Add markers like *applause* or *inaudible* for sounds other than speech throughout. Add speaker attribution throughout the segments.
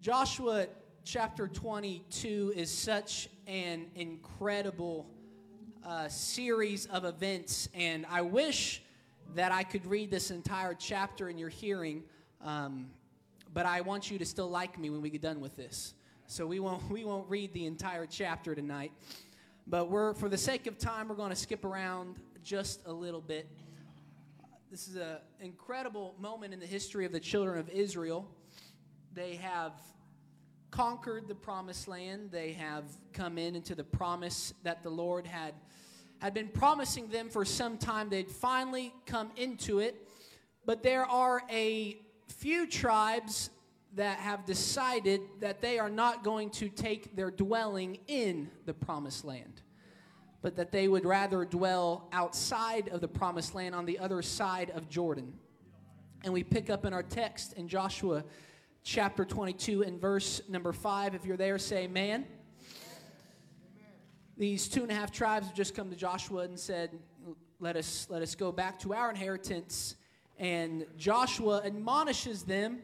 Speaker 1: Joshua chapter 22 is such an incredible uh, series of events, and I wish that I could read this entire chapter in your hearing, um, but I want you to still like me when we get done with this. So we won't *laughs* we won't read the entire chapter tonight, but we're for the sake of time we're going to skip around just a little bit. This is an incredible moment in the history of the children of Israel. They have conquered the promised land. They have come in into the promise that the Lord had had been promising them for some time. They'd finally come into it. But there are a few tribes that have decided that they are not going to take their dwelling in the promised land, but that they would rather dwell outside of the promised land on the other side of Jordan. And we pick up in our text in Joshua chapter 22 and verse number 5. If you're there, say amen. These two and a half tribes have just come to Joshua and said, let us, let us go back to our inheritance. And Joshua admonishes them.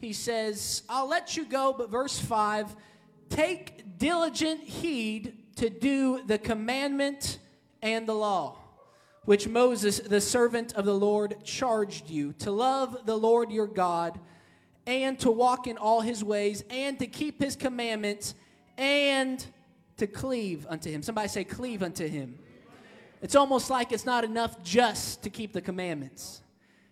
Speaker 1: He says, I'll let you go, but verse 5 take diligent heed to do the commandment and the law, which Moses, the servant of the Lord, charged you to love the Lord your God and to walk in all his ways and to keep his commandments and to cleave unto him. Somebody say, cleave unto him. It's almost like it's not enough just to keep the commandments.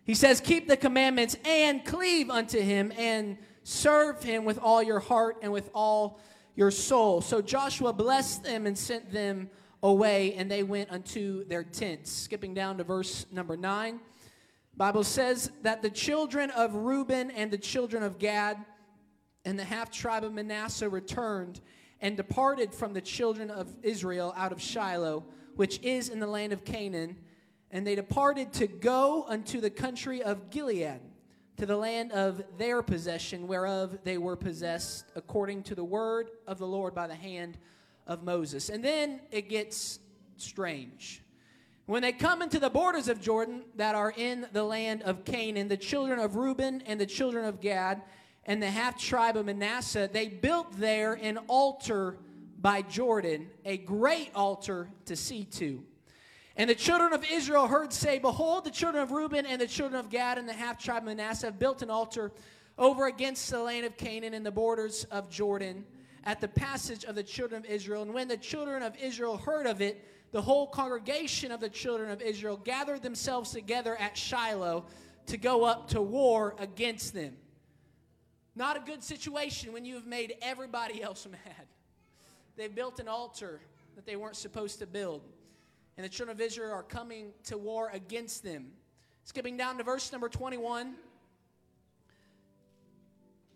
Speaker 1: He says, keep the commandments and cleave unto him and serve him with all your heart and with all your soul. So Joshua blessed them and sent them away, and they went unto their tents. Skipping down to verse number nine. Bible says that the children of Reuben and the children of Gad and the half tribe of Manasseh returned and departed from the children of Israel out of Shiloh, which is in the land of Canaan. And they departed to go unto the country of Gilead, to the land of their possession, whereof they were possessed, according to the word of the Lord by the hand of Moses. And then it gets strange. When they come into the borders of Jordan that are in the land of Canaan, the children of Reuben and the children of Gad and the half tribe of Manasseh, they built there an altar by Jordan, a great altar to see to. And the children of Israel heard say, Behold, the children of Reuben and the children of Gad and the half tribe of Manasseh have built an altar over against the land of Canaan in the borders of Jordan at the passage of the children of Israel. And when the children of Israel heard of it, the whole congregation of the children of Israel gathered themselves together at Shiloh to go up to war against them. Not a good situation when you have made everybody else *laughs* mad. They built an altar that they weren't supposed to build. And the children of Israel are coming to war against them. Skipping down to verse number 21.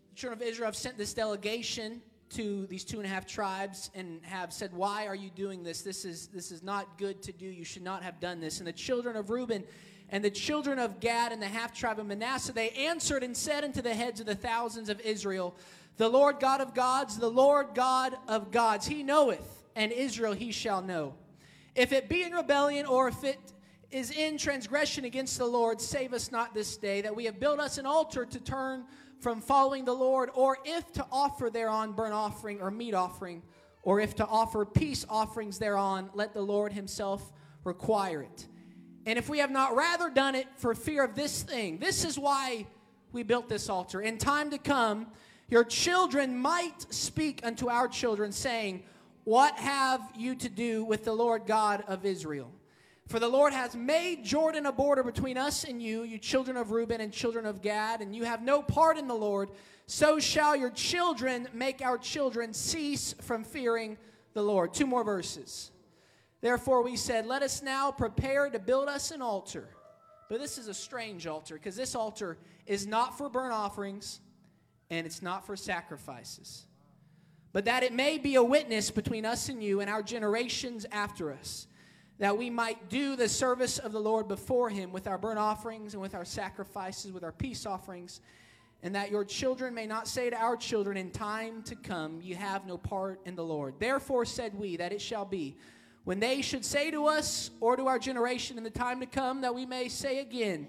Speaker 1: The children of Israel have sent this delegation to these two and a half tribes and have said, Why are you doing this? This is, this is not good to do. You should not have done this. And the children of Reuben and the children of Gad and the half tribe of Manasseh, they answered and said unto the heads of the thousands of Israel, The Lord God of gods, the Lord God of gods, he knoweth, and Israel he shall know. If it be in rebellion or if it is in transgression against the Lord, save us not this day, that we have built us an altar to turn from following the Lord, or if to offer thereon burnt offering or meat offering, or if to offer peace offerings thereon, let the Lord himself require it. And if we have not rather done it for fear of this thing, this is why we built this altar. In time to come, your children might speak unto our children, saying, What have you to do with the Lord God of Israel? For the Lord has made Jordan a border between us and you, you children of Reuben and children of Gad, and you have no part in the Lord. So shall your children make our children cease from fearing the Lord. Two more verses. Therefore, we said, Let us now prepare to build us an altar. But this is a strange altar because this altar is not for burnt offerings and it's not for sacrifices, but that it may be a witness between us and you and our generations after us that we might do the service of the Lord before him with our burnt offerings and with our sacrifices, with our peace offerings, and that your children may not say to our children in time to come, You have no part in the Lord. Therefore said we that it shall be, when they should say to us or to our generation in the time to come, that we may say again,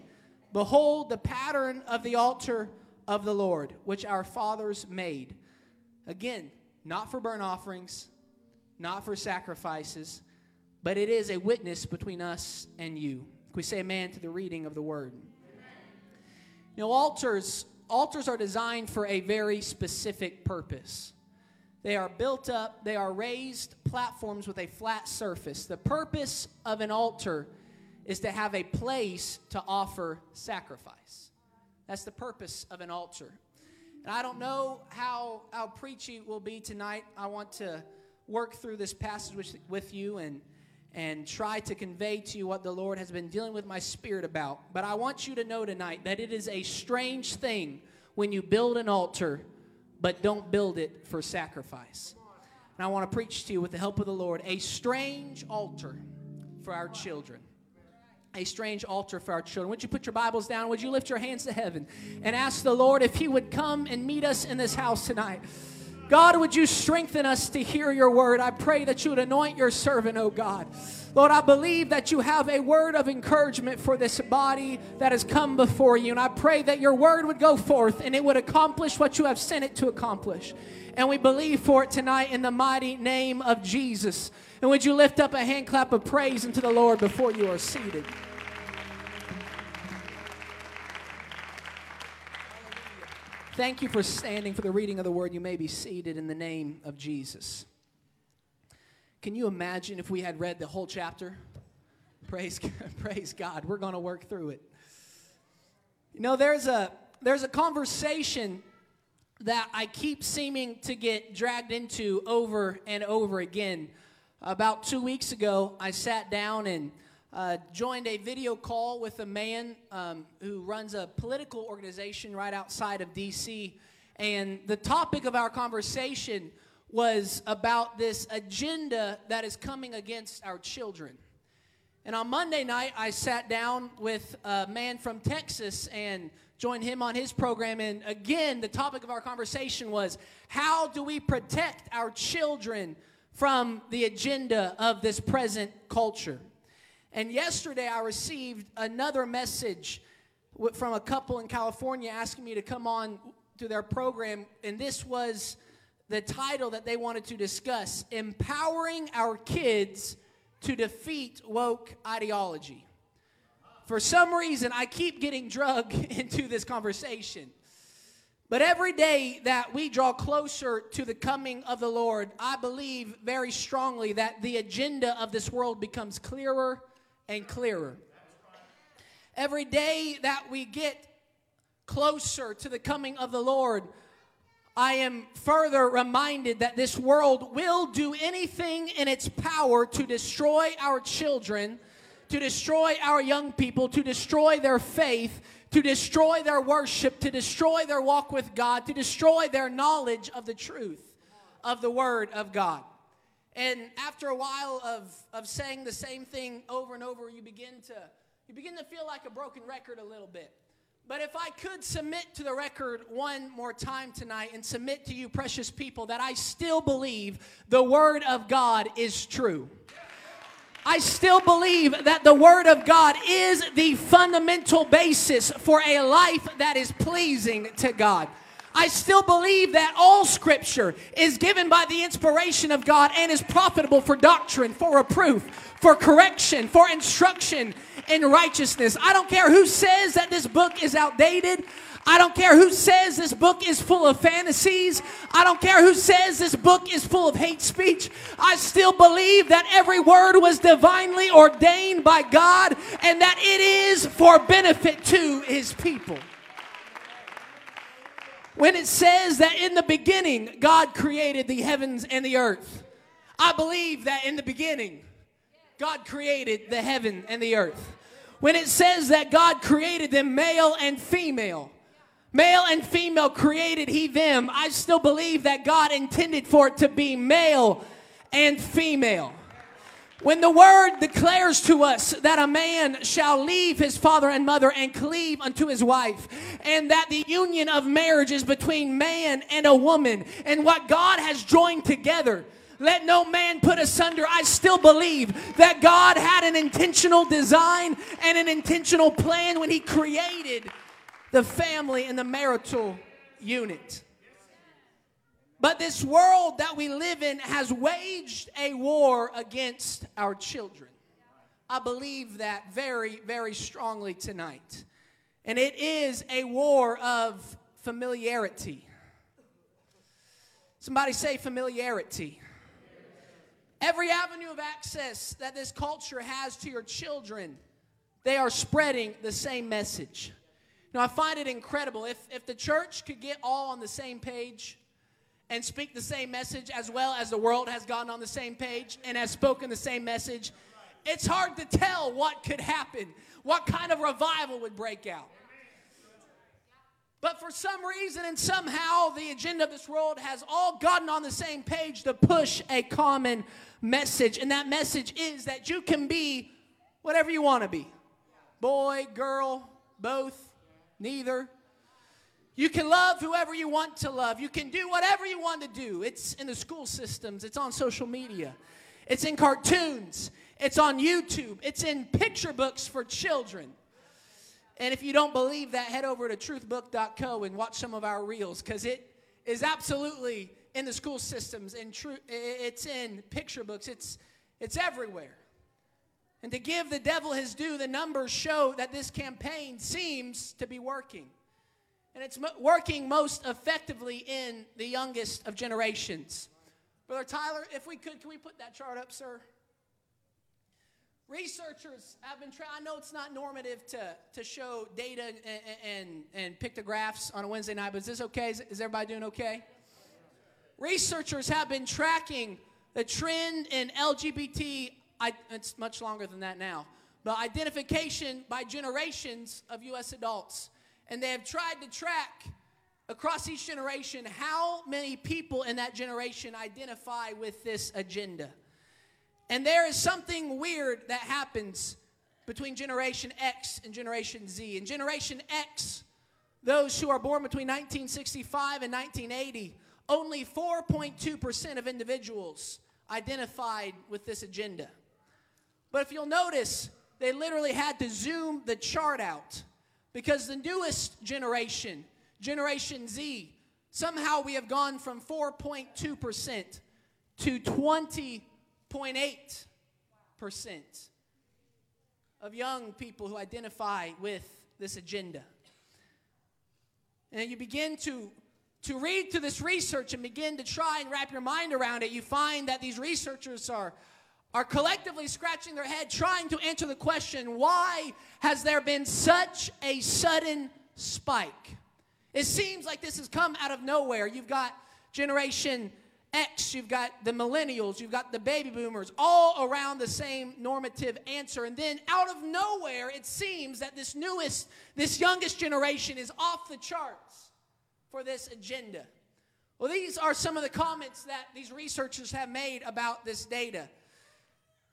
Speaker 1: Behold the pattern of the altar of the Lord, which our fathers made. Again, not for burnt offerings, not for sacrifices, but it is a witness between us and you. Can we say amen to the reading of the word? You know, altars, altars are designed for a very specific purpose. They are built up, they are raised platforms with a flat surface. The purpose of an altar is to have a place to offer sacrifice. That's the purpose of an altar. And I don't know how, how preachy will be tonight. I want to work through this passage with, with you and, and try to convey to you what the Lord has been dealing with my spirit about. But I want you to know tonight that it is a strange thing when you build an altar, but don't build it for sacrifice. And I want to preach to you with the help of the Lord a strange altar for our children a strange altar for our children. Would you put your Bibles down? Would you lift your hands to heaven and ask the Lord if He would come and meet us in this house tonight? God, would you strengthen us to hear your word? I pray that you would anoint your servant, oh God. Lord, I believe that you have a word of encouragement for this body that has come before you. And I pray that your word would go forth and it would accomplish what you have sent it to accomplish. And we believe for it tonight in the mighty name of Jesus. And would you lift up a hand clap of praise unto the Lord before you are seated? Thank you for standing for the reading of the word. You may be seated in the name of Jesus. Can you imagine if we had read the whole chapter? Praise, *laughs* praise God. We're going to work through it. You know, there's a there's a conversation that I keep seeming to get dragged into over and over again about two weeks ago, I sat down and uh, joined a video call with a man um, who runs a political organization right outside of D.C. And the topic of our conversation was about this agenda that is coming against our children. And on Monday night, I sat down with a man from Texas and joined him on his program. And again, the topic of our conversation was how do we protect our children from the agenda of this present culture. And yesterday I received another message from a couple in California asking me to come on to their program, and this was the title that they wanted to discuss Empowering Our Kids to Defeat Woke Ideology. For some reason, I keep getting drugged *laughs* into this conversation. But every day that we draw closer to the coming of the Lord, I believe very strongly that the agenda of this world becomes clearer and clearer. Every day that we get closer to the coming of the Lord, I am further reminded that this world will do anything in its power to destroy our children, to destroy our young people, to destroy their faith, to destroy their worship, to destroy their walk with God, to destroy their knowledge of the truth of the Word of God. And after a while of, of saying the same thing over and over, you begin to you begin to feel like a broken record a little bit. But if I could submit to the record one more time tonight and submit to you, precious people, that I still believe the Word of God is true. I still believe that the Word of God is the fundamental basis for a life that is pleasing to God. I still believe that all Scripture is given by the inspiration of God and is profitable for doctrine, for reproof, for correction, for instruction in righteousness. I don't care who says that this book is outdated. I don't care who says this book is full of fantasies. I don't care who says this book is full of hate speech. I still believe that every word was divinely ordained by God and that it is for benefit to his people. When it says that in the beginning God created the heavens and the earth, I believe that in the beginning God created the heaven and the earth. When it says that God created them male and female, Male and female created he them. I still believe that God intended for it to be male and female. When the word declares to us that a man shall leave his father and mother and cleave unto his wife, and that the union of marriage is between man and a woman, and what God has joined together, let no man put asunder. I still believe that God had an intentional design and an intentional plan when he created the family and the marital unit. But this world that we live in has waged a war against our children. I believe that very, very strongly tonight. And it is a war of familiarity. Somebody say familiarity. Every avenue of access that this culture has to your children, they are spreading the same message. Now, I find it incredible. If, if the church could get all on the same page and speak the same message as well as the world has gotten on the same page and has spoken the same message, it's hard to tell what could happen, what kind of revival would break out. But for some reason and somehow, the agenda of this world has all gotten on the same page to push a common message. And that message is that you can be whatever you want to be boy, girl, both, neither. You can love whoever you want to love. You can do whatever you want to do. It's in the school systems, it's on social media, it's in cartoons, it's on YouTube, it's in picture books for children. And if you don't believe that, head over to truthbook.co and watch some of our reels because it is absolutely in the school systems and tr- it's in picture books. It's it's everywhere. And to give the devil his due, the numbers show that this campaign seems to be working. And it's working most effectively in the youngest of generations. Brother Tyler, if we could, can we put that chart up, sir? Researchers have been trying, I know it's not normative to, to show data and, and, and pictographs on a Wednesday night, but is this okay? Is, is everybody doing okay? Researchers have been tracking the trend in LGBT I, it's much longer than that now, but identification by generations of U.S. adults. And they have tried to track across each generation how many people in that generation identify with this agenda. And there is something weird that happens between Generation X and Generation Z. In Generation X, those who are born between 1965 and 1980, only 4.2% of individuals identified with this agenda. But if you'll notice, they literally had to zoom the chart out because the newest generation, Generation Z, somehow we have gone from 4.2% to 20.8% of young people who identify with this agenda. And you begin to, to read through this research and begin to try and wrap your mind around it, you find that these researchers are are collectively scratching their head trying to answer the question why has there been such a sudden spike? It seems like this has come out of nowhere. You've got Generation X, you've got the millennials, you've got the baby boomers, all around the same normative answer. And then out of nowhere, it seems that this newest, this youngest generation is off the charts for this agenda. Well, these are some of the comments that these researchers have made about this data.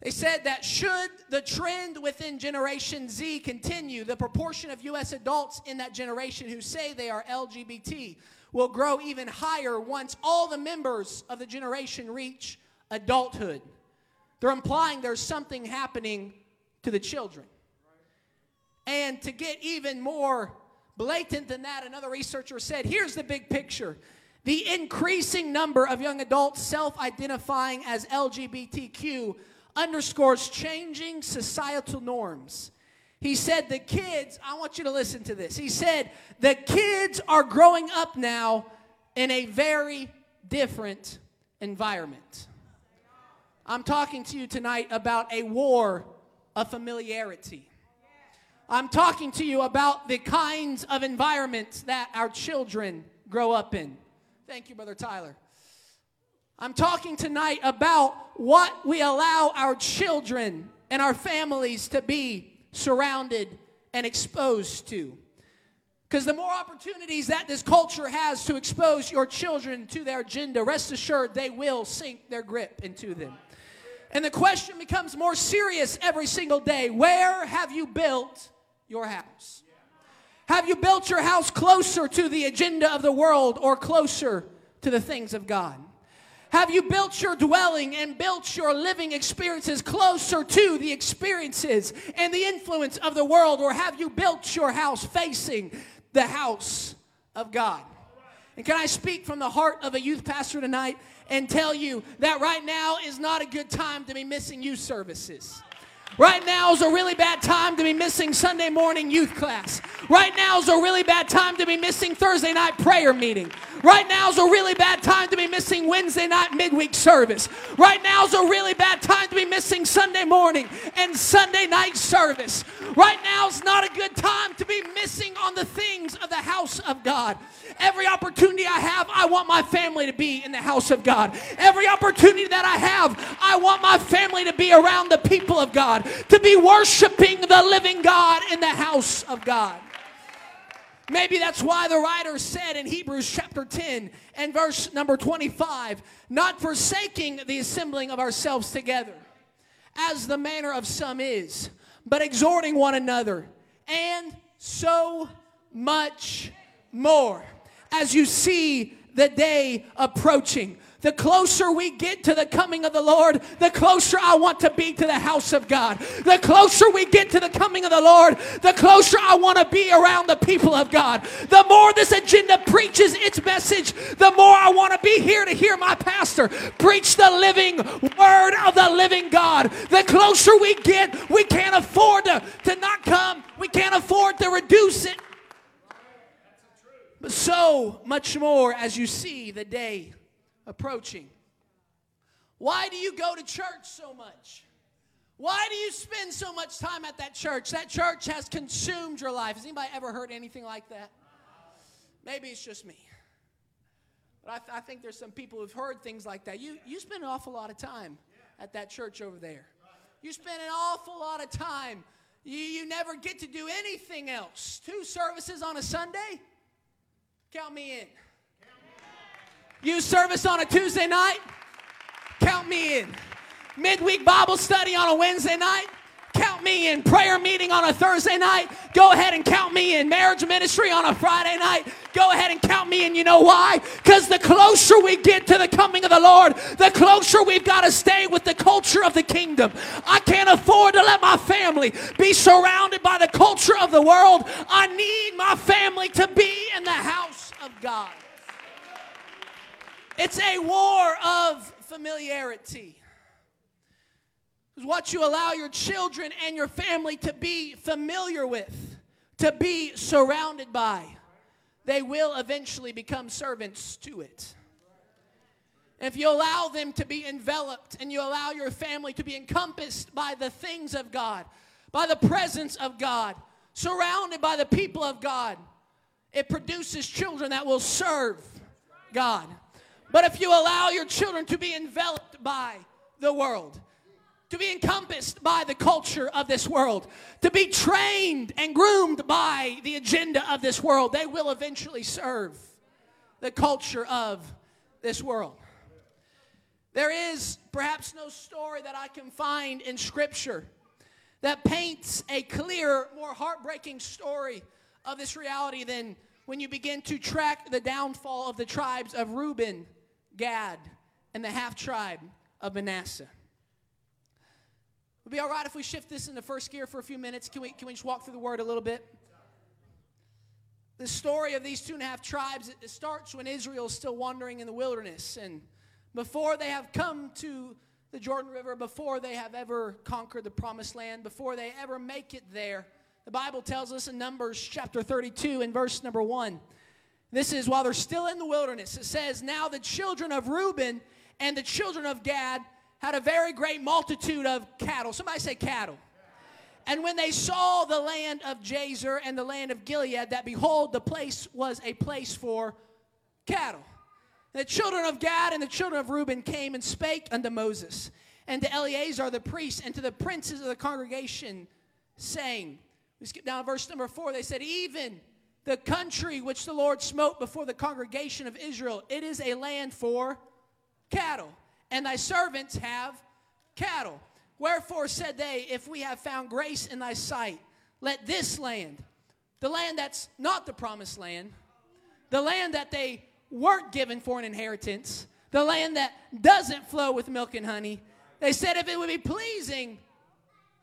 Speaker 1: They said that should the trend within Generation Z continue, the proportion of U.S. adults in that generation who say they are LGBT will grow even higher once all the members of the generation reach adulthood. They're implying there's something happening to the children. And to get even more blatant than that, another researcher said here's the big picture. The increasing number of young adults self identifying as LGBTQ underscores changing societal norms. He said, The kids, I want you to listen to this. He said, The kids are growing up now in a very different environment. I'm talking to you tonight about a war of familiarity. I'm talking to you about the kinds of environments that our children grow up in. Thank you, Brother Tyler. I'm talking tonight about what we allow our children and our families to be surrounded and exposed to. Because the more opportunities that this culture has to expose your children to their agenda, rest assured they will sink their grip into them. And the question becomes more serious every single day Where have you built your house? Have you built your house closer to the agenda of the world or closer to the things of God? Have you built your dwelling and built your living experiences closer to the experiences and the influence of the world? Or have you built your house facing the house of God. And can I speak from the heart of a youth pastor tonight and tell you that right now is not a good time to be missing youth services? Right now is a really bad time to be missing Sunday morning youth class. Right now is a really bad time to be missing Thursday night prayer meeting. Right now is a really bad time to be missing Wednesday night midweek service. Right now is a really bad time to be missing Sunday morning and Sunday night service. Right now is not a good time to be missing on the things of the house of God. Every opportunity I have, I want my family to be in the house of God. Every opportunity that I have, I want my family to be around the people of God, to be worshiping the living God in the house of God. Maybe that's why the writer said in Hebrews chapter 10 and verse number 25, not forsaking the assembling of ourselves together, as the manner of some is, but exhorting one another, and so much more as you see the day approaching. The closer we get to the coming of the Lord, the closer I want to be to the house of God. The closer we get to the coming of the Lord, the closer I want to be around the people of God. The more this agenda preaches its message, the more I want to be here to hear my pastor preach the living word of the living God. The closer we get, we can't afford to, to not come, we can't afford to reduce it. But so much more as you see the day approaching. Why do you go to church so much? Why do you spend so much time at that church? That church has consumed your life. Has anybody ever heard anything like that? Maybe it's just me. But I, th- I think there's some people who've heard things like that. You, you spend an awful lot of time at that church over there. You spend an awful lot of time. You, you never get to do anything else. Two services on a Sunday? Count me in. Youth service on a Tuesday night? Count me in. Midweek Bible study on a Wednesday night? Count me in. Prayer meeting on a Thursday night? Go ahead and count me in. Marriage ministry on a Friday night? Go ahead and count me in. You know why? Because the closer we get to the coming of the Lord, the closer we've got to stay with the culture of the kingdom. I can't afford to let my family be surrounded by the culture of the world. I need my family to be in the house of God. It's a war of familiarity. What you allow your children and your family to be familiar with, to be surrounded by, they will eventually become servants to it. If you allow them to be enveloped and you allow your family to be encompassed by the things of God, by the presence of God, surrounded by the people of God, it produces children that will serve God. But if you allow your children to be enveloped by the world, to be encompassed by the culture of this world, to be trained and groomed by the agenda of this world, they will eventually serve the culture of this world. There is perhaps no story that I can find in Scripture that paints a clearer, more heartbreaking story of this reality than when you begin to track the downfall of the tribes of Reuben Gad, and the half tribe of Manasseh. Would be all right if we shift this into first gear for a few minutes? Can we, can we just walk through the word a little bit? The story of these two and a half tribes, it starts when Israel is still wandering in the wilderness. And before they have come to the Jordan River, before they have ever conquered the promised land, before they ever make it there, the Bible tells us in Numbers chapter 32 and verse number 1 this is while they're still in the wilderness. It says, Now the children of Reuben and the children of Gad had a very great multitude of cattle. Somebody say cattle. And when they saw the land of Jazer and the land of Gilead, that behold, the place was a place for cattle. The children of Gad and the children of Reuben came and spake unto Moses and to Eleazar the priest and to the princes of the congregation, saying, We skip down verse number four. They said, Even the country which the Lord smote before the congregation of Israel, it is a land for cattle, and thy servants have cattle. Wherefore said they, If we have found grace in thy sight, let this land, the land that's not the promised land, the land that they weren't given for an inheritance, the land that doesn't flow with milk and honey, they said, If it would be pleasing,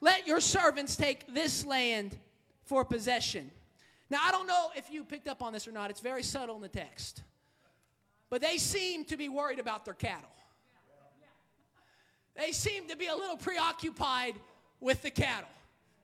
Speaker 1: let your servants take this land for possession. Now, I don't know if you picked up on this or not, it's very subtle in the text. But they seem to be worried about their cattle. They seem to be a little preoccupied with the cattle.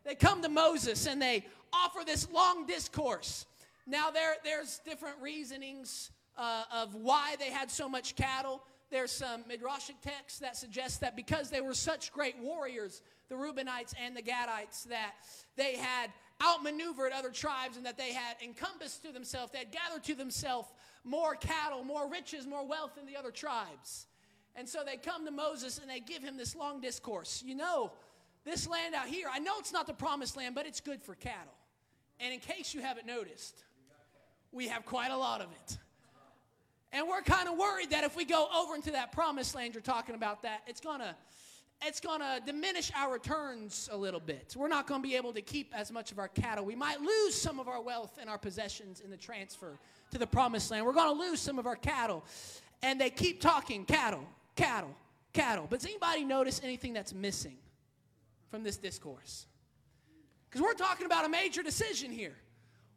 Speaker 1: They come to Moses and they offer this long discourse. Now, there, there's different reasonings uh, of why they had so much cattle. There's some midrashic texts that suggest that because they were such great warriors, the Reubenites and the Gadites, that they had outmaneuvered other tribes and that they had encompassed to themselves, they had gathered to themselves more cattle, more riches, more wealth than the other tribes. And so they come to Moses and they give him this long discourse. You know, this land out here, I know it's not the promised land, but it's good for cattle. And in case you haven't noticed, we have quite a lot of it. And we're kind of worried that if we go over into that promised land you're talking about that, it's going to it's going to diminish our returns a little bit. We're not going to be able to keep as much of our cattle. We might lose some of our wealth and our possessions in the transfer to the promised land. We're going to lose some of our cattle. And they keep talking cattle, cattle, cattle. But does anybody notice anything that's missing from this discourse? Because we're talking about a major decision here.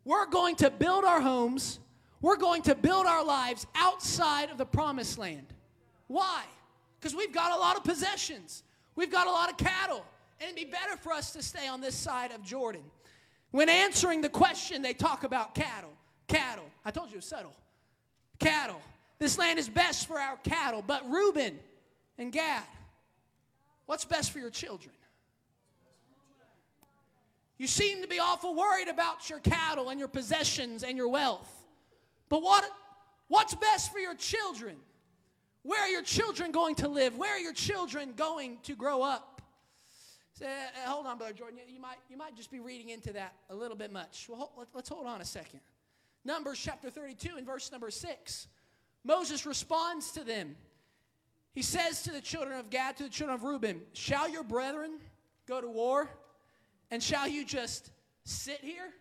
Speaker 1: We're going to build our homes, we're going to build our lives outside of the promised land. Why? Because we've got a lot of possessions. We've got a lot of cattle, and it'd be better for us to stay on this side of Jordan. When answering the question, they talk about cattle. Cattle. I told you it was subtle. Cattle. This land is best for our cattle. But Reuben and Gad, what's best for your children? You seem to be awful worried about your cattle and your possessions and your wealth. But what, what's best for your children? Where are your children going to live? Where are your children going to grow up? Say, uh, hold on, Brother Jordon. You, you, might, you might just be reading into that a little bit much. Well, hold, let's hold on a second. Numbers chapter 32 and verse number 6. Moses responds to them. He says to the children of Gad, to the children of Reuben, Shall your brethren go to war? And shall you just sit here?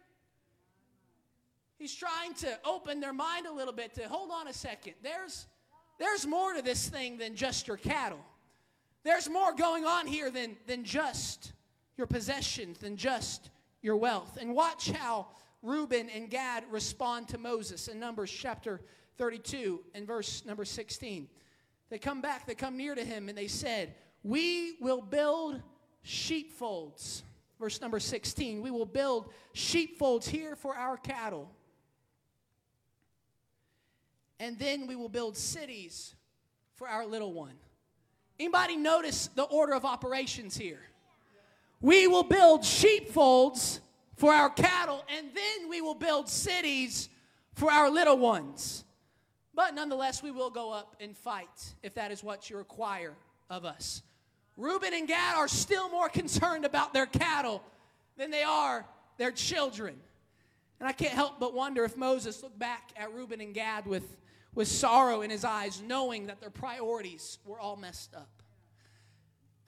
Speaker 1: He's trying to open their mind a little bit to hold on a second. There's there's more to this thing than just your cattle. There's more going on here than, than just your possessions, than just your wealth. And watch how Reuben and Gad respond to Moses in Numbers chapter 32 and verse number 16. They come back, they come near to him, and they said, We will build sheepfolds. Verse number 16, we will build sheepfolds here for our cattle and then we will build cities for our little one. Anybody notice the order of operations here? We will build sheepfolds for our cattle, and then we will build cities for our little ones. But nonetheless, we will go up and fight if that is what you require of us. Reuben and Gad are still more concerned about their cattle than they are their children. And I can't help but wonder if Moses looked back at Reuben and Gad with with sorrow in his eyes, knowing that their priorities were all messed up.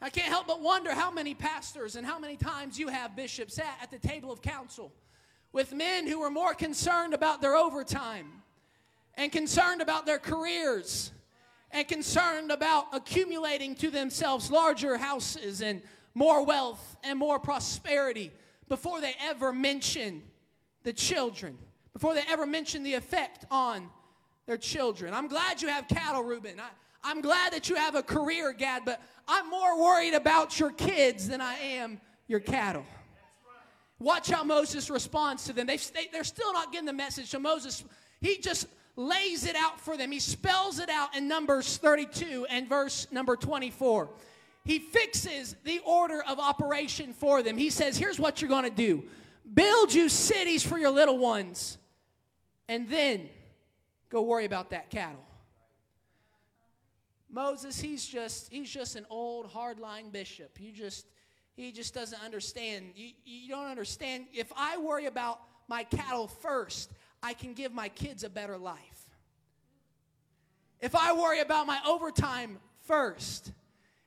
Speaker 1: I can't help but wonder how many pastors and how many times you have bishops sat at the table of counsel with men who were more concerned about their overtime and concerned about their careers and concerned about accumulating to themselves larger houses and more wealth and more prosperity before they ever mention the children, before they ever mention the effect on their children. I'm glad you have cattle, Reuben. I, I'm glad that you have a career, Gad, but I'm more worried about your kids than I am your cattle. Watch how Moses responds to them. They, they're still not getting the message. So Moses, he just lays it out for them. He spells it out in Numbers 32 and verse number 24. He fixes the order of operation for them. He says, Here's what you're going to do build you cities for your little ones, and then Go worry about that cattle. Moses, he's just he's just an old hardline bishop. You just he just doesn't understand. You, you don't understand. If I worry about my cattle first, I can give my kids a better life. If I worry about my overtime first,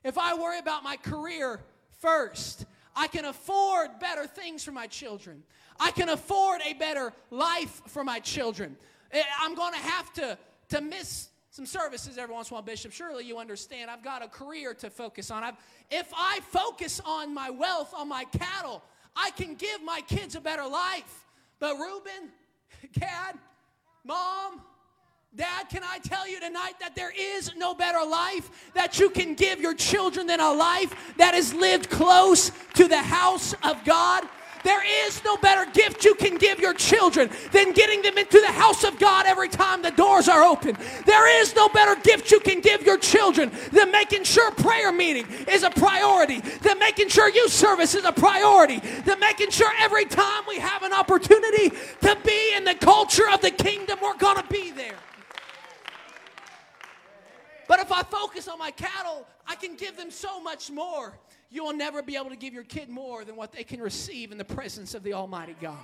Speaker 1: if I worry about my career first, I can afford better things for my children. I can afford a better life for my children. Eh, I'm going to have to, to miss some services every once in a while, Bishop. Surely you understand. I've got a career to focus on. I've, if I focus on my wealth, on my cattle, I can give my kids a better life. But Reuben, *laughs* Gad, Mom, Dad, can I tell you tonight that there is no better life that you can give your children than a life that is lived close to the house of God? There is no better gift you can give your children than getting them into the house of God every time the doors are open. There is no better gift you can give your children than making sure prayer meeting is a priority, than making sure youth service is a priority, than making sure every time we have an opportunity to be in the culture of the kingdom, we're going to be there. But if I focus on my cattle, I can give them so much more. You will never be able to give your kid more than what they can receive in the presence of the Almighty God.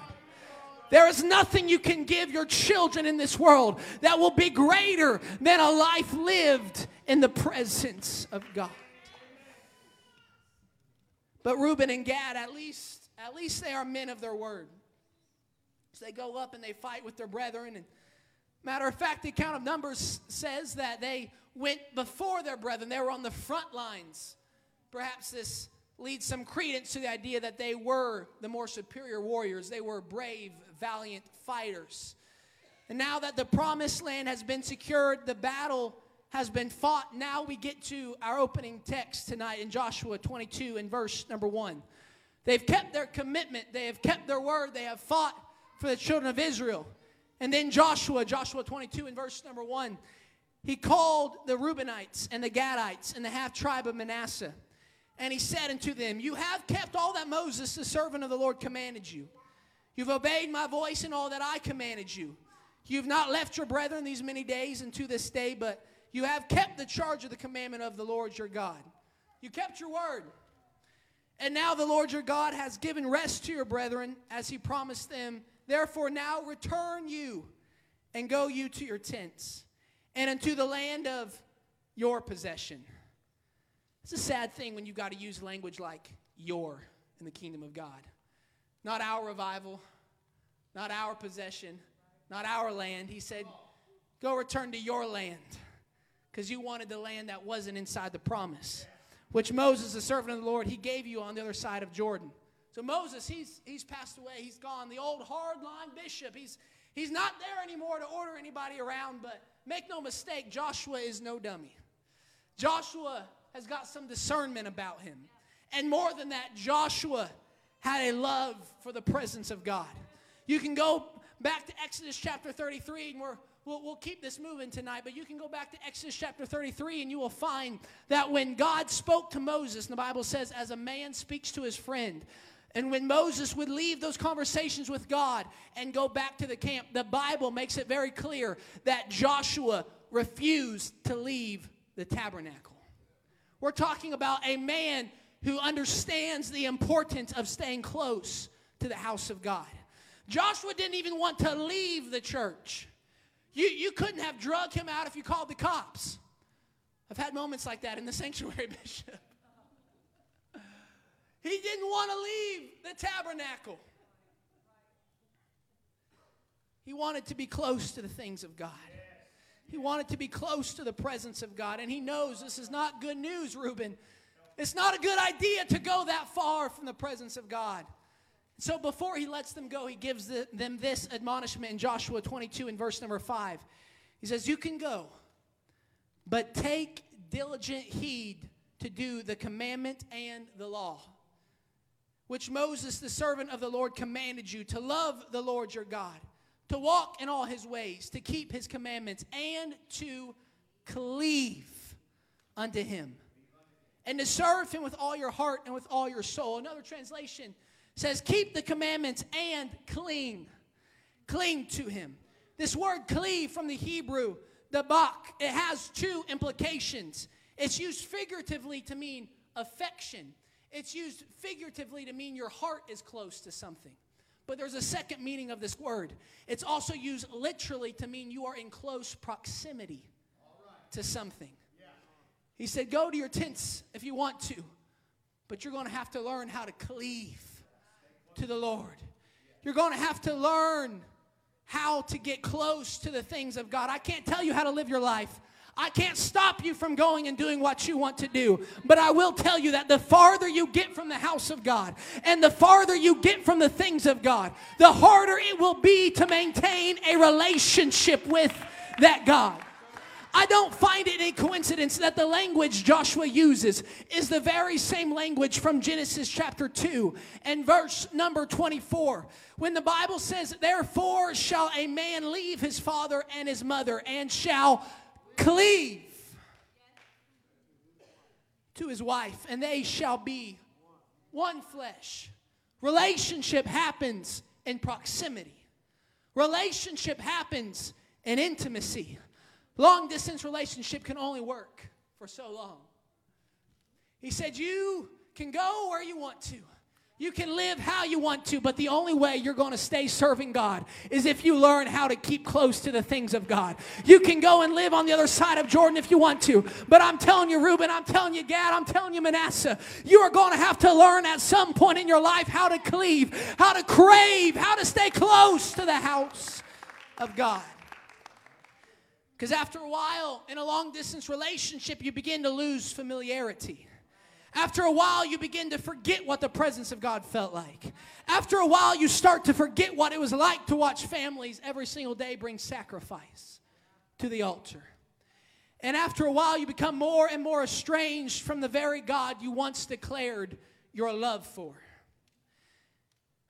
Speaker 1: There is nothing you can give your children in this world that will be greater than a life lived in the presence of God. But Reuben and Gad, at least, at least they are men of their word. So they go up and they fight with their brethren. And matter of fact, the account of Numbers says that they went before their brethren. They were on the front lines. Perhaps this leads some credence to the idea that they were the more superior warriors. They were brave, valiant fighters. And now that the promised land has been secured, the battle has been fought. Now we get to our opening text tonight in Joshua 22 and verse number 1. They've kept their commitment, they have kept their word, they have fought for the children of Israel. And then Joshua, Joshua 22 and verse number 1, he called the Reubenites and the Gadites and the half tribe of Manasseh. And he said unto them, You have kept all that Moses, the servant of the Lord, commanded you. You've obeyed my voice in all that I commanded you. You've not left your brethren these many days and to this day, but you have kept the charge of the commandment of the Lord your God. You kept your word. And now the Lord your God has given rest to your brethren as he promised them. Therefore, now return you and go you to your tents and unto the land of your possession. It's a sad thing when you've got to use language like your in the kingdom of God. Not our revival, not our possession, not our land. He said, Go return to your land because you wanted the land that wasn't inside the promise, which Moses, the servant of the Lord, he gave you on the other side of Jordan. So Moses, he's, he's passed away. He's gone. The old hardline bishop, he's, he's not there anymore to order anybody around, but Make no mistake, Joshua is no dummy. Joshua has got some discernment about him. And more than that, Joshua had a love for the presence of God. You can go back to Exodus chapter 33, and we're, we'll, we'll keep this moving tonight, but you can go back to Exodus chapter 33, and you will find that when God spoke to Moses, and the Bible says, as a man speaks to his friend, and when Moses would leave those conversations with God and go back to the camp, the Bible makes it very clear that Joshua refused to leave the tabernacle. We're talking about a man who understands the importance of staying close to the house of God. Joshua didn't even want to leave the church. You, you couldn't have drugged him out if you called the cops. I've had moments like that in the *laughs* sanctuary, Bishop. He didn't want to leave the tabernacle. He wanted to be close to the things of God. He wanted to be close to the presence of God. And he knows this is not good news, Reuben. It's not a good idea to go that far from the presence of God. So before he lets them go, he gives the, them this admonishment in Joshua 22 in verse number 5. He says, You can go, but take diligent heed to do the commandment and the law which Moses, the servant of the Lord, commanded you to love the Lord your God, to walk in all his ways, to keep his commandments, and to cleave unto him, and to serve him with all your heart and with all your soul. Another translation says, Keep the commandments and cling. Cling to him. This word cleave from the Hebrew, dabaq, it has two implications. It's used figuratively to mean affection. It's used figuratively to mean your heart is close to something. But there's a second meaning of this word. It's also used literally to mean you are in close proximity to something. He said, Go to your tents if you want to, but you're going to have to learn how to cleave to the Lord. You're going to have to learn how to get close to the things of God. I can't tell you how to live your life. I can't stop you from going and doing what you want to do. But I will tell you that the farther you get from the house of God and the farther you get from the things of God, the harder it will be to maintain a relationship with that God. I don't find it a coincidence that the language Joshua uses is the very same language from Genesis chapter 2 and verse number 24. When the Bible says, Therefore shall a man leave his father and his mother and shall cleave to his wife, and they shall be one flesh. Relationship happens in proximity, relationship happens in intimacy. Long distance relationship can only work for so long. He said, You can go where you want to. You can live how you want to, but the only way you're going to stay serving God is if you learn how to keep close to the things of God. You can go and live on the other side of Jordan if you want to, but I'm telling you, Reuben, I'm telling you, Gad, I'm telling you, Manasseh, you are going to have to learn at some point in your life how to cleave, how to crave, how to stay close to the house of God. Because after a while, in a long distance relationship, you begin to lose familiarity. After a while, you begin to forget what the presence of God felt like. After a while, you start to forget what it was like to watch families every single day bring sacrifice to the altar. And after a while, you become more and more estranged from the very God you once declared your love for.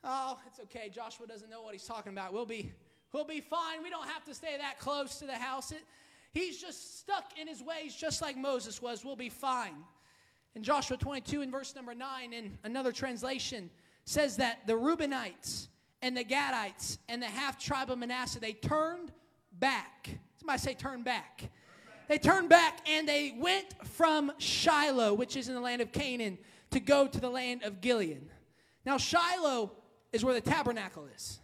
Speaker 1: Oh, it's okay. Joshua doesn't know what he's talking about. We'll be We'll be fine. We don't have to stay that close to the house. It, he's just stuck in his ways, just like Moses was. We'll be fine. In Joshua 22, in verse number 9, in another translation, says that the Reubenites and the Gadites and the half tribe of Manasseh, they turned back. Somebody say, turn back. They turned back and they went from Shiloh, which is in the land of Canaan, to go to the land of Gilead. Now, Shiloh is where the tabernacle is.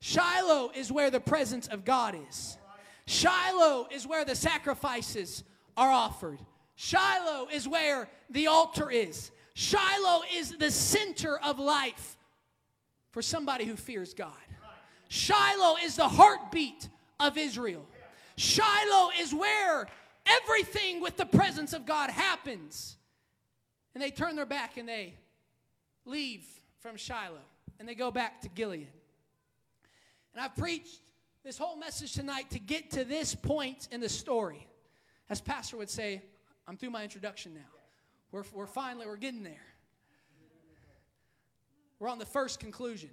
Speaker 1: Shiloh is where the presence of God is. Shiloh is where the sacrifices are offered. Shiloh is where the altar is. Shiloh is the center of life for somebody who fears God. Shiloh is the heartbeat of Israel. Shiloh is where everything with the presence of God happens. And they turn their back and they leave from Shiloh and they go back to Gilead. And I've preached this whole message tonight to get to this point in the story. As Pastor would say, I'm through my introduction now. We're, we're finally, we're getting there. We're on the first conclusion.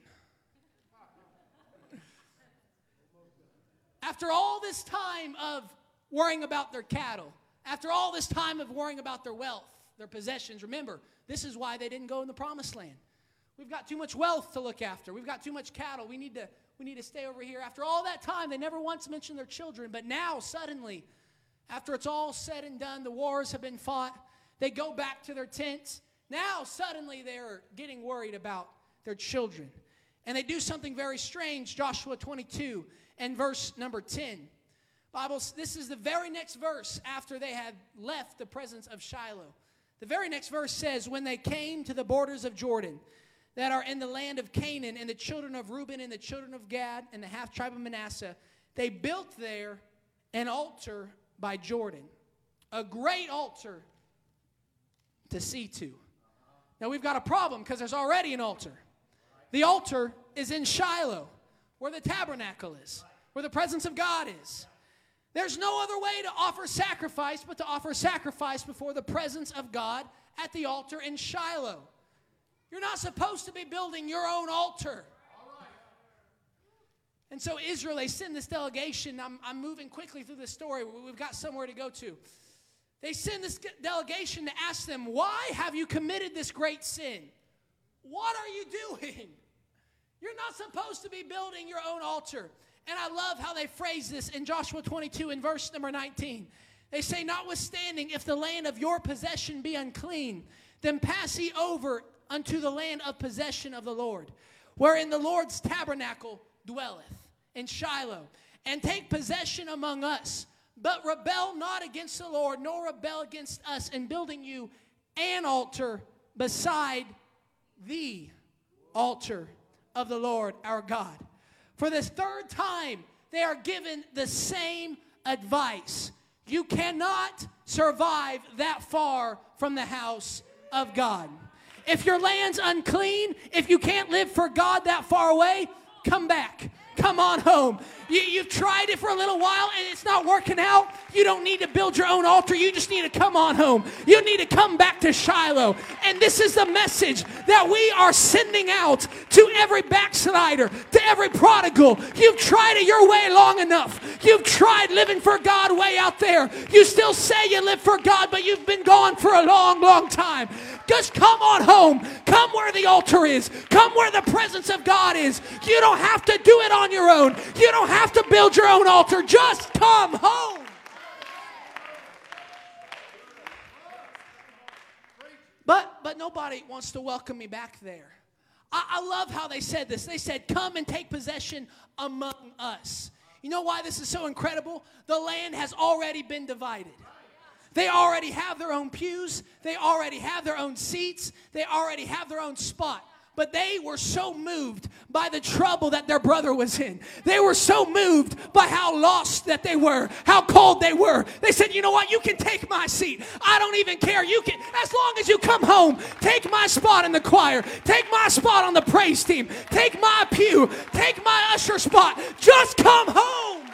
Speaker 1: After all this time of worrying about their cattle, after all this time of worrying about their wealth, their possessions, remember, this is why they didn't go in the promised land. We've got too much wealth to look after. We've got too much cattle. We need to we need to stay over here. After all that time, they never once mentioned their children. But now, suddenly, after it's all said and done, the wars have been fought, they go back to their tents. Now, suddenly, they're getting worried about their children. And they do something very strange, Joshua 22 and verse number 10. Bible, this is the very next verse after they had left the presence of Shiloh. The very next verse says, When they came to the borders of Jordan, that are in the land of Canaan, and the children of Reuben, and the children of Gad, and the half tribe of Manasseh, they built there an altar by Jordan, a great altar to see to. Now we've got a problem because there's already an altar. The altar is in Shiloh, where the tabernacle is, where the presence of God is. There's no other way to offer sacrifice but to offer sacrifice before the presence of God at the altar in Shiloh. You're not supposed to be building your own altar. And so Israel, they send this delegation. I'm, I'm moving quickly through this story. We've got somewhere to go to. They send this delegation to ask them, Why have you committed this great sin? What are you doing? You're not supposed to be building your own altar. And I love how they phrase this in Joshua 22 in verse number 19. They say, Notwithstanding, if the land of your possession be unclean, then pass ye over unto the land of possession of the Lord, wherein the Lord's tabernacle dwelleth in Shiloh, and take possession among us. But rebel not against the Lord, nor rebel against us in building you an altar beside the altar of the Lord our God. For this third time, they are given the same advice You cannot survive that far from the house of God. If your land's unclean, if you can't live for God that far away, come back. Come on home. You, you've tried it for a little while and it's not working out. You don't need to build your own altar. You just need to come on home. You need to come back to Shiloh. And this is the message that we are sending out to every backslider, to every prodigal. You've tried it your way long enough. You've tried living for God way out there. You still say you live for God, but you've been gone for a long, long time. Just come on home. Come where the altar is. Come where the presence of God is. You don't have to do it on your own. You don't have to build your own altar. Just come home. But but nobody wants to welcome me back there. I, I love how they said this. They said, "Come and take possession among us." You know why this is so incredible? The land has already been divided. They already have their own pews, they already have their own seats, they already have their own spot. But they were so moved by the trouble that their brother was in. They were so moved by how lost that they were, how cold they were. They said, You know what? You can take my seat. I don't even care. You can, as long as you come home, take my spot in the choir, take my spot on the praise team, take my pew, take my usher spot. Just come home.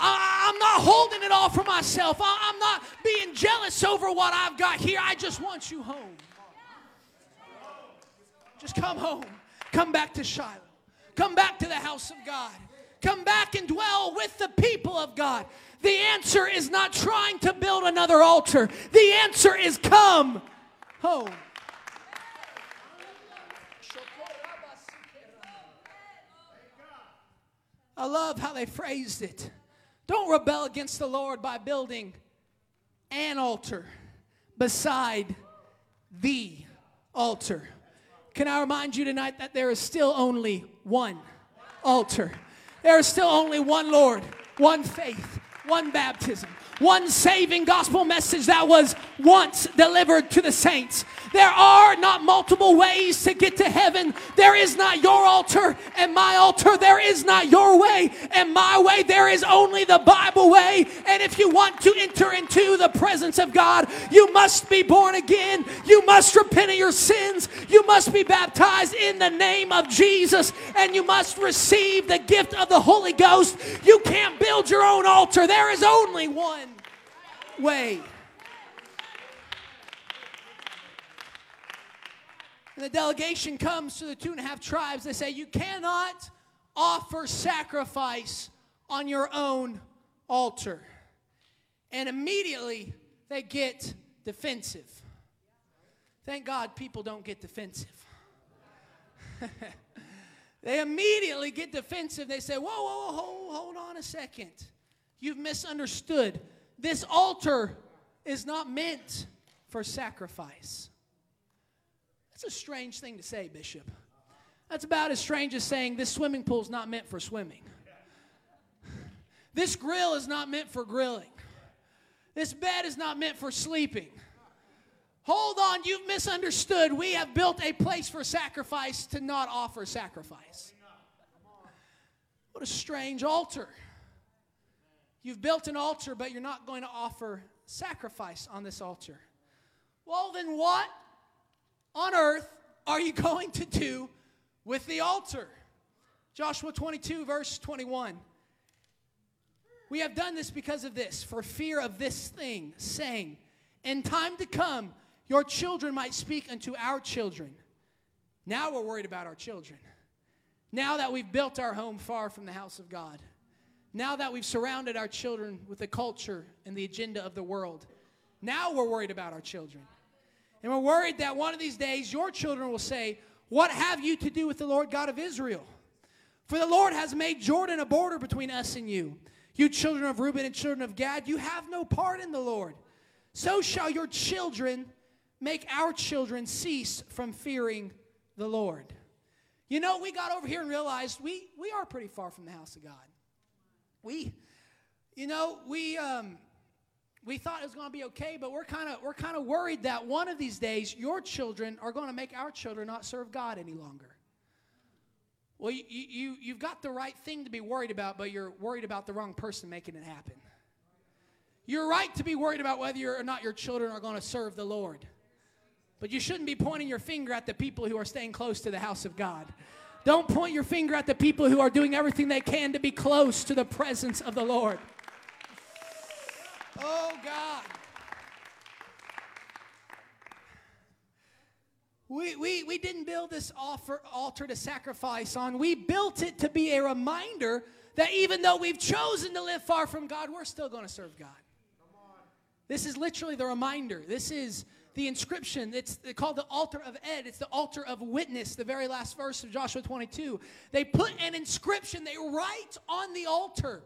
Speaker 1: I, am not holding it all for myself. I, I'm not being jealous over what I've got here. I just want you home. Just come home. Come back to Shiloh. Come back to the house of God. Come back and dwell with the people of God. The answer is not trying to build another altar. The answer is come home. I love how they phrased it. Don't rebel against the Lord by building an altar beside the altar. Can I remind you tonight that there is still only one altar? There is still only one Lord, one faith, one baptism, one saving gospel message that was once delivered to the saints. There are not multiple ways to get to heaven. There is not your altar and my altar. There is not your way and my way. There is only the Bible way. And if you want to enter into the presence of God, you must be born again. You must repent of your sins. You must be baptized in the name of Jesus. And you must receive the gift of the Holy Ghost. You can't build your own altar. There is only one way. And the delegation comes to the two and a half tribes. They say, You cannot offer sacrifice on your own altar. And immediately they get defensive. Thank God people don't get defensive. *laughs* they immediately get defensive. They say, Whoa, whoa, whoa, hold, hold on a second. You've misunderstood. This altar is not meant for sacrifice. That's a strange thing to say, Bishop. That's about as strange as saying this swimming pool is not meant for swimming. This grill is not meant for grilling. This bed is not meant for sleeping. Hold on, you've misunderstood. We have built a place for sacrifice to not offer sacrifice. What a strange altar. You've built an altar, but you're not going to offer sacrifice on this altar. Well, then what on earth are you *laughs* going to do with the altar? Joshua 22, verse 21. We have done this because of this, for fear of this thing, saying, In time to come, your children might speak unto our children. Now we're worried about our children. Now that we've built our home far from the house of God. Now that we've surrounded our children with the culture and the agenda of the world. Now we're worried about our children. And we're worried that one of these days your children will say, What have you to do with the Lord God of Israel? For the Lord has made Jordan a border between us and you. You children of Reuben and children of Gad, you have no part in the Lord. So shall your children make our children cease from fearing the Lord. You know, we got over here and realized we, we are pretty far from the house of God. We, you know, we, um, we thought it was going to be okay, but we're kind of we're kind of worried that one of these days your children are going to make our children not serve God any longer. Well, you, you, you've got the right thing to be worried about, but you're worried about the wrong person making it happen. You're right to be worried about whether or not your children are going to serve the Lord. But you shouldn't be pointing your finger at the people who are staying close to the house of God. Don't point your finger at the people who are doing everything they can to be close to the presence of the Lord. Oh, God. We, we, we didn't build this offer, altar to sacrifice on. We built it to be a reminder that even though we've chosen to live far from God, we're still going to serve God. This is literally the reminder. This is the inscription. It's called the altar of Ed. It's the altar of witness, the very last verse of Joshua 22. They put an inscription, they write on the altar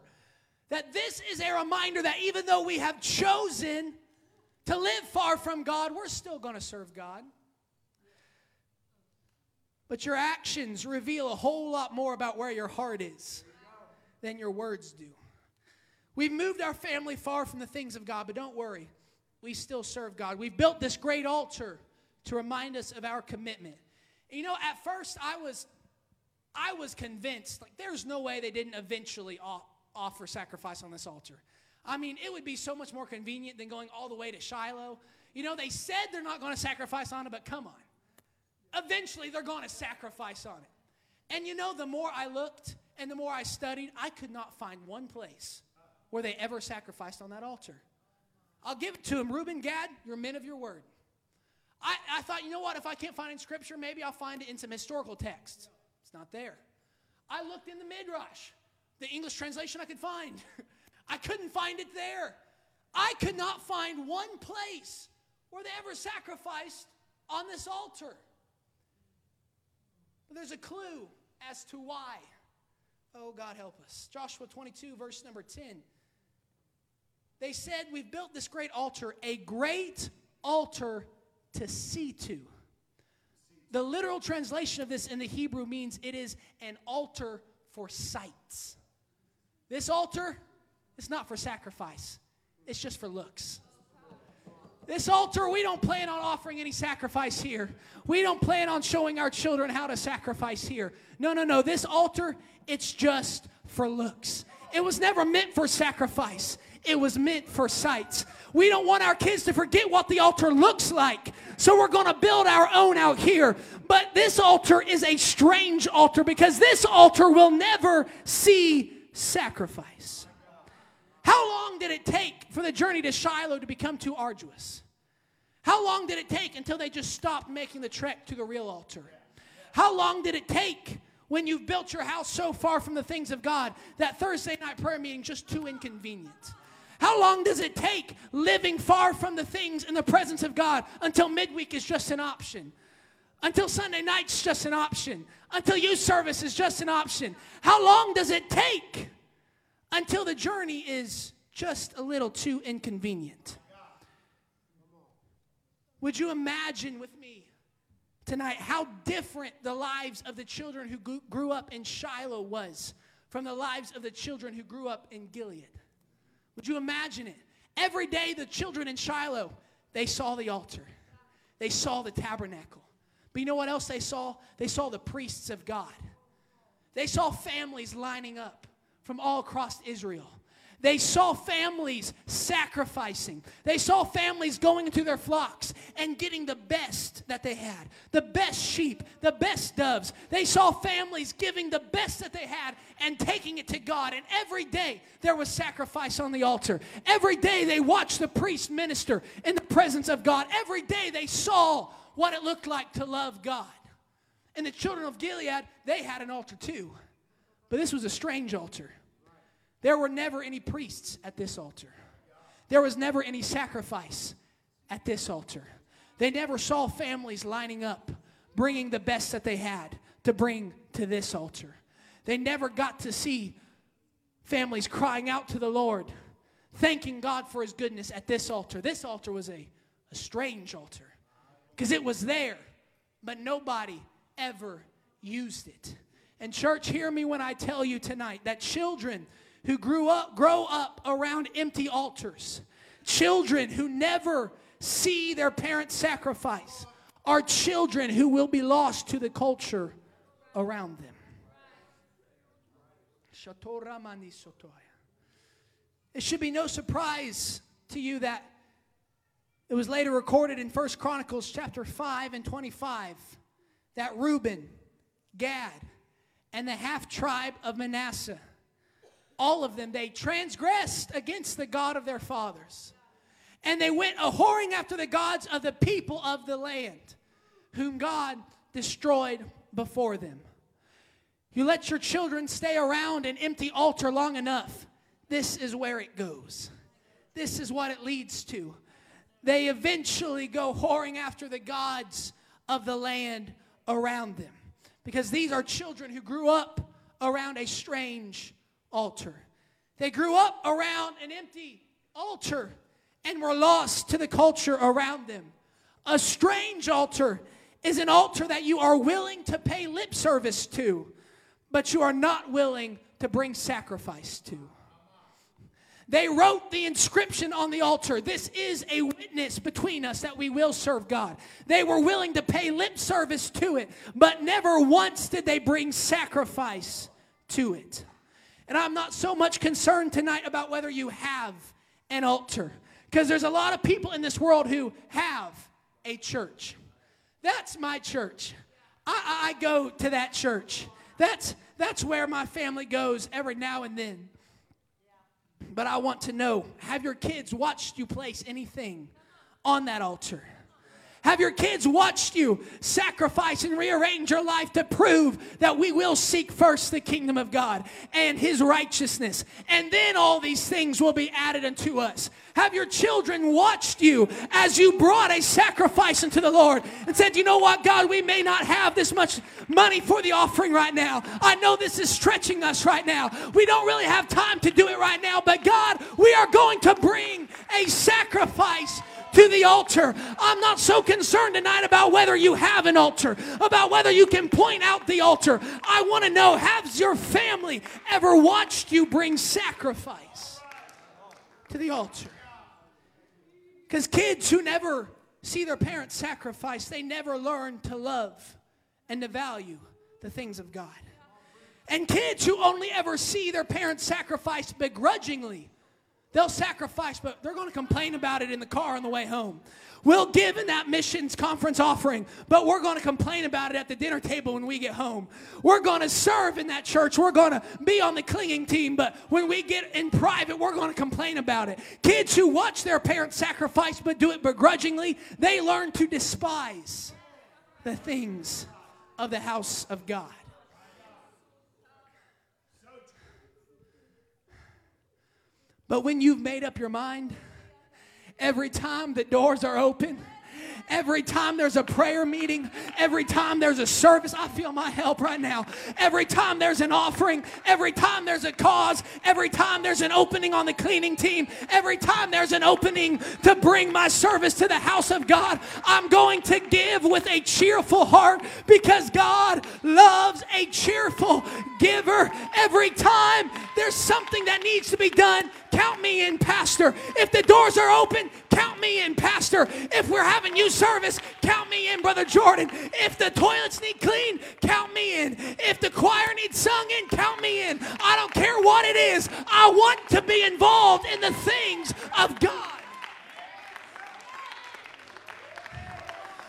Speaker 1: that this is a reminder that even though we have chosen to live far from God, we're still going to serve God. But your actions reveal a whole lot more about where your heart is than your words do. We've moved our family far from the things of God, but don't worry, we still serve God. We've built this great altar to remind us of our commitment. You know, at first I was I was convinced like there's no way they didn't eventually offer sacrifice on this altar. I mean, it would be so much more convenient than going all the way to Shiloh. You know, they said they're not going to sacrifice on it, but come on eventually they're going to sacrifice on it. And you know, the more I looked and the more I studied, I could not find one place where they ever sacrificed on that altar. I'll give it to him. Reuben, Gad, you're men of your word. I, I thought, you know what? If I can't find it in Scripture, maybe I'll find it in some historical texts. It's not there. I looked in the Midrash, the English translation I could find. *laughs* I couldn't find it there. I could not find one place where they ever sacrificed on this altar. But there's a clue as to why. Oh, God help us. Joshua 22, verse number 10. They said, We've built this great altar, a great altar to see to. The literal translation of this in the Hebrew means it is an altar for sights. This altar is not for sacrifice, it's just for looks. This altar, we don't plan on offering any sacrifice here. We don't plan on showing our children how to sacrifice here. No, no, no. This altar, it's just for looks. It was never meant for sacrifice, it was meant for sights. We don't want our kids to forget what the altar looks like. So we're going to build our own out here. But this altar is a strange altar because this altar will never see sacrifice. How long did it take for the journey to Shiloh to become too arduous? How long did it take until they just stopped making the trek to the real altar? How long did it take when you've built your house so far from the things of God that Thursday night prayer meeting just too inconvenient? How long does it take living far from the things in the presence of God until midweek is just an option? Until Sunday night's just an option? Until youth service is just an option? How long does it take? until the journey is just a little too inconvenient. Would you imagine with me tonight how different the lives of the children who grew up in Shiloh was from the lives of the children who grew up in Gilead? Would you imagine it? Every day, the children in Shiloh, they saw the altar, they saw the tabernacle. But you know what else they saw? They saw the priests of God. They saw families lining up from all across Israel. They saw families sacrificing. They saw families going into their flocks and getting the best that they had the best sheep, the best doves. They saw families giving the best that they had and taking it to God. And every day there was sacrifice on the altar. Every day they watched the priest minister in the presence of God. Every day they saw what it looked like to love God. And the children of Gilead, they had an altar too. But this was a strange altar. There were never any priests at this altar. There was never any sacrifice at this altar. They never saw families lining up, bringing the best that they had to bring to this altar. They never got to see families crying out to the Lord, thanking God for his goodness at this altar. This altar was a, a strange altar because it was there, but nobody ever used it. And church, hear me when I tell you tonight that children who grew up grow up around empty altars, children who never see their parents sacrifice, are children who will be lost to the culture around them. It should be no surprise to you that it was later recorded in 1 Chronicles chapter 5 and 25 that Reuben, Gad, and the half tribe of Manasseh, all of them, they transgressed against the God of their fathers. And they went a whoring after the gods of the people of the land, whom God destroyed before them. You let your children stay around an empty altar long enough, this is where it goes. This is what it leads to. They eventually go whoring after the gods of the land around them because these are children who grew up around a strange altar. They grew up around an empty altar and were lost to the culture around them. A strange altar is an altar that you are willing to pay lip service to, but you are not willing to bring sacrifice to. They wrote the inscription on the altar This is a witness between us that we will serve God. They were willing to pay lip service to it, but never once did they bring sacrifice to it. And I'm not so much concerned tonight about whether you have an altar, because there's a lot of people in this world who have a church. That's my church. I, I go to that church. That's, that's where my family goes every now and then. But I want to know have your kids watched you place anything on that altar? Have your kids watched you sacrifice and rearrange your life to prove that we will seek first the kingdom of God and his righteousness? And then all these things will be added unto us. Have your children watched you as you brought a sacrifice unto the Lord and said, You know what, God, we may not have this much money for the offering right now. I know this is stretching us right now. We don't really have time to do it right now, but God, we are going to bring a sacrifice to the altar. I'm not so concerned tonight about whether you have an altar, about whether you can point out the altar. I want to know has your family ever watched you bring sacrifice to the altar? Because kids who never see their parents sacrifice, they never learn to love and to value the things of God. And kids who only ever see their parents sacrifice begrudgingly They'll sacrifice, but they're going to complain about it in the car on the way home. We'll give in that missions conference offering, but we're going to complain about it at the dinner table when we get home. We're going to serve in that church. We're going to be on the clinging team, but when we get in private, we're going to complain about it. Kids who watch their parents sacrifice but do it begrudgingly, they learn to despise the things of the house of God. But when you've made up your mind, every time the doors are open, Every time there's a prayer meeting, every time there's a service, I feel my help right now. Every time there's an offering, every time there's a cause, every time there's an opening on the cleaning team, every time there's an opening to bring my service to the house of God, I'm going to give with a cheerful heart because God loves a cheerful giver. Every time there's something that needs to be done, count me in, Pastor. If the doors are open, count me in, Pastor. If we're having you service, count me in, Brother Jordon. If the toilets need clean, count me in. If the choir needs sung in, count me in. I don't care what it is. I want to be involved in the things of God.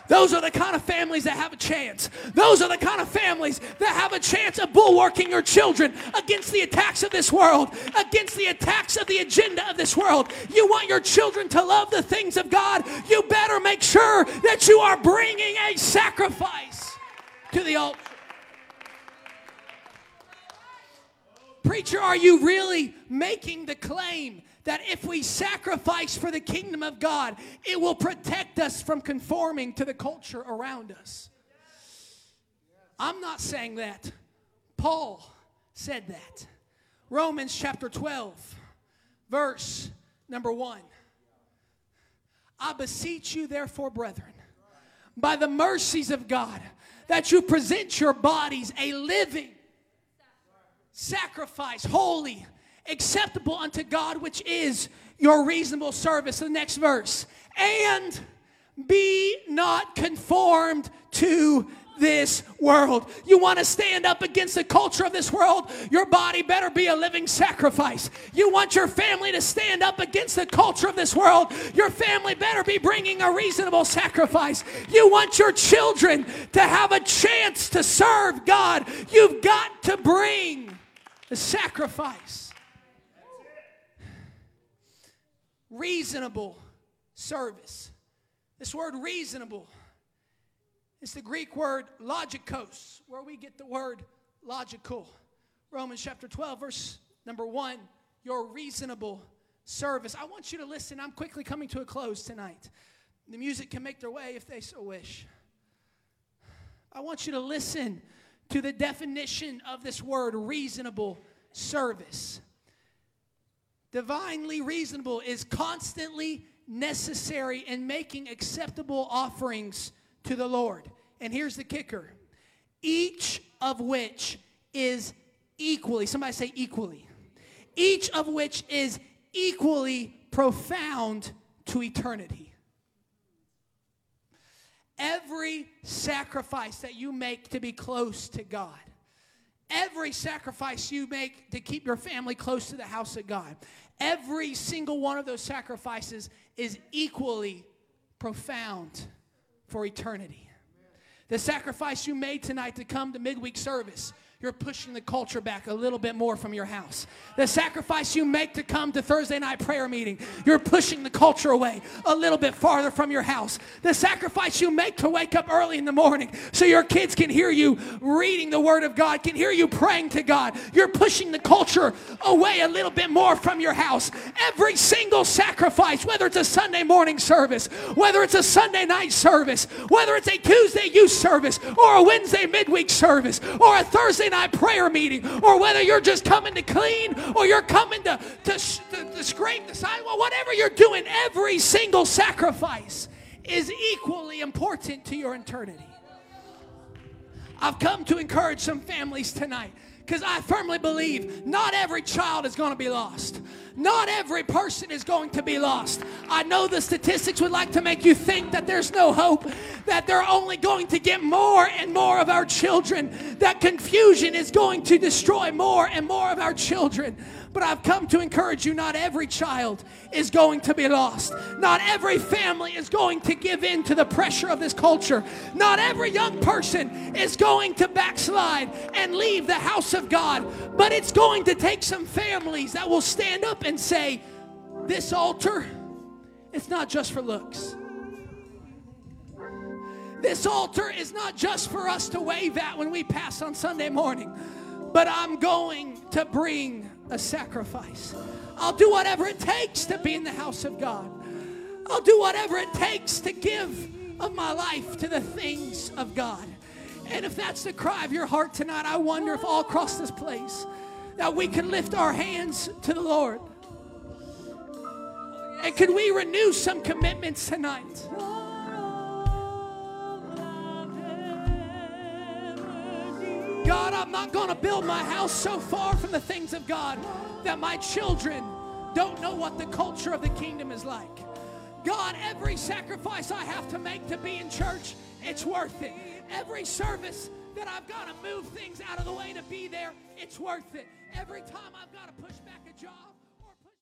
Speaker 1: Those are the kind of families that have a chance. Those are the kind of families that have a chance of bulwarking your children against the attacks of this world, against the attacks of the agenda of this world. You want your children to love the things of God, you better make sure that you are bringing a sacrifice to the altar. Preacher, are you really making the claim that if we sacrifice for the kingdom of God, it will protect us from conforming to the culture around us. I'm not saying that. Paul said that. Romans chapter 12, verse number 1. I beseech you, therefore, brethren, by the mercies of God, that you present your bodies a living sacrifice, holy, acceptable unto God, which is your reasonable service. The next verse. And be not conformed to this world. You want to stand up against the culture of this world? Your body better be a living sacrifice. You want your family to stand up against the culture of this world? Your family better be bringing a reasonable sacrifice. You want your children to have a chance to serve God? You've got to bring the sacrifice. Reasonable service. This word reasonable is the Greek word logikos, where we get the word logical. Romans chapter 12, verse number 1, your reasonable service. I want you to listen. I'm quickly coming to a close tonight. The music can make their way if they so wish. I want you to listen to the definition of this word reasonable service. Divinely reasonable is constantly necessary in making acceptable offerings to the Lord. And here's the kicker each of which is equally, somebody say equally, each of which is equally profound to eternity. Every sacrifice that you make to be close to God, every sacrifice you make to keep your family close to the house of God, every single one of those sacrifices is equally profound for eternity. The sacrifice you made tonight to come to midweek service you're pushing the culture back a little bit more from your house. The sacrifice you make to come to Thursday night prayer meeting, you're pushing the culture away a little bit farther from your house. The sacrifice you make to wake up early in the morning so your kids can hear you reading the Word of God, can hear you praying to God, you're pushing the culture away a little bit more from your house. Every single sacrifice, whether it's a Sunday morning service, whether it's a Sunday night service, whether it's a Tuesday youth service, or a Wednesday midweek service, or a Thursday Wednesday night prayer meeting, or whether you're just coming to clean or you're coming to, to, to, to scrape the sidewalk, whatever you're doing, every single sacrifice is equally important to your eternity. I've come to encourage some families tonight because I firmly believe not every child is going to be lost. Not every person is going to be lost. I know the statistics would like to make you think that there's no hope, that they're only going to get more and more of our children, that confusion is going to destroy more and more of our children. But I've come to encourage you not every child is going to be lost. Not every family is going to give in to the pressure of this culture. Not every young person is going to backslide and leave the house of God. But it's going to take some families that will stand up and say, This altar, it's not just for looks. This altar is not just for us to wave at when we pass on Sunday morning, but I'm going to bring a sacrifice. I'll do whatever it takes to be in the house of God. I'll do whatever it takes to give of my life to the things of God. And if that's the cry of your heart tonight, I wonder if all across this place that we can lift our hands to the Lord. And can we renew some commitments tonight? God, I'm not going to build my house so far from the things of God that my children don't know what the culture of the kingdom is like. God, every sacrifice I have to make to be in church, it's worth it. Every service that I've got to move things out of the way to be there, it's worth it. Every time I've got to push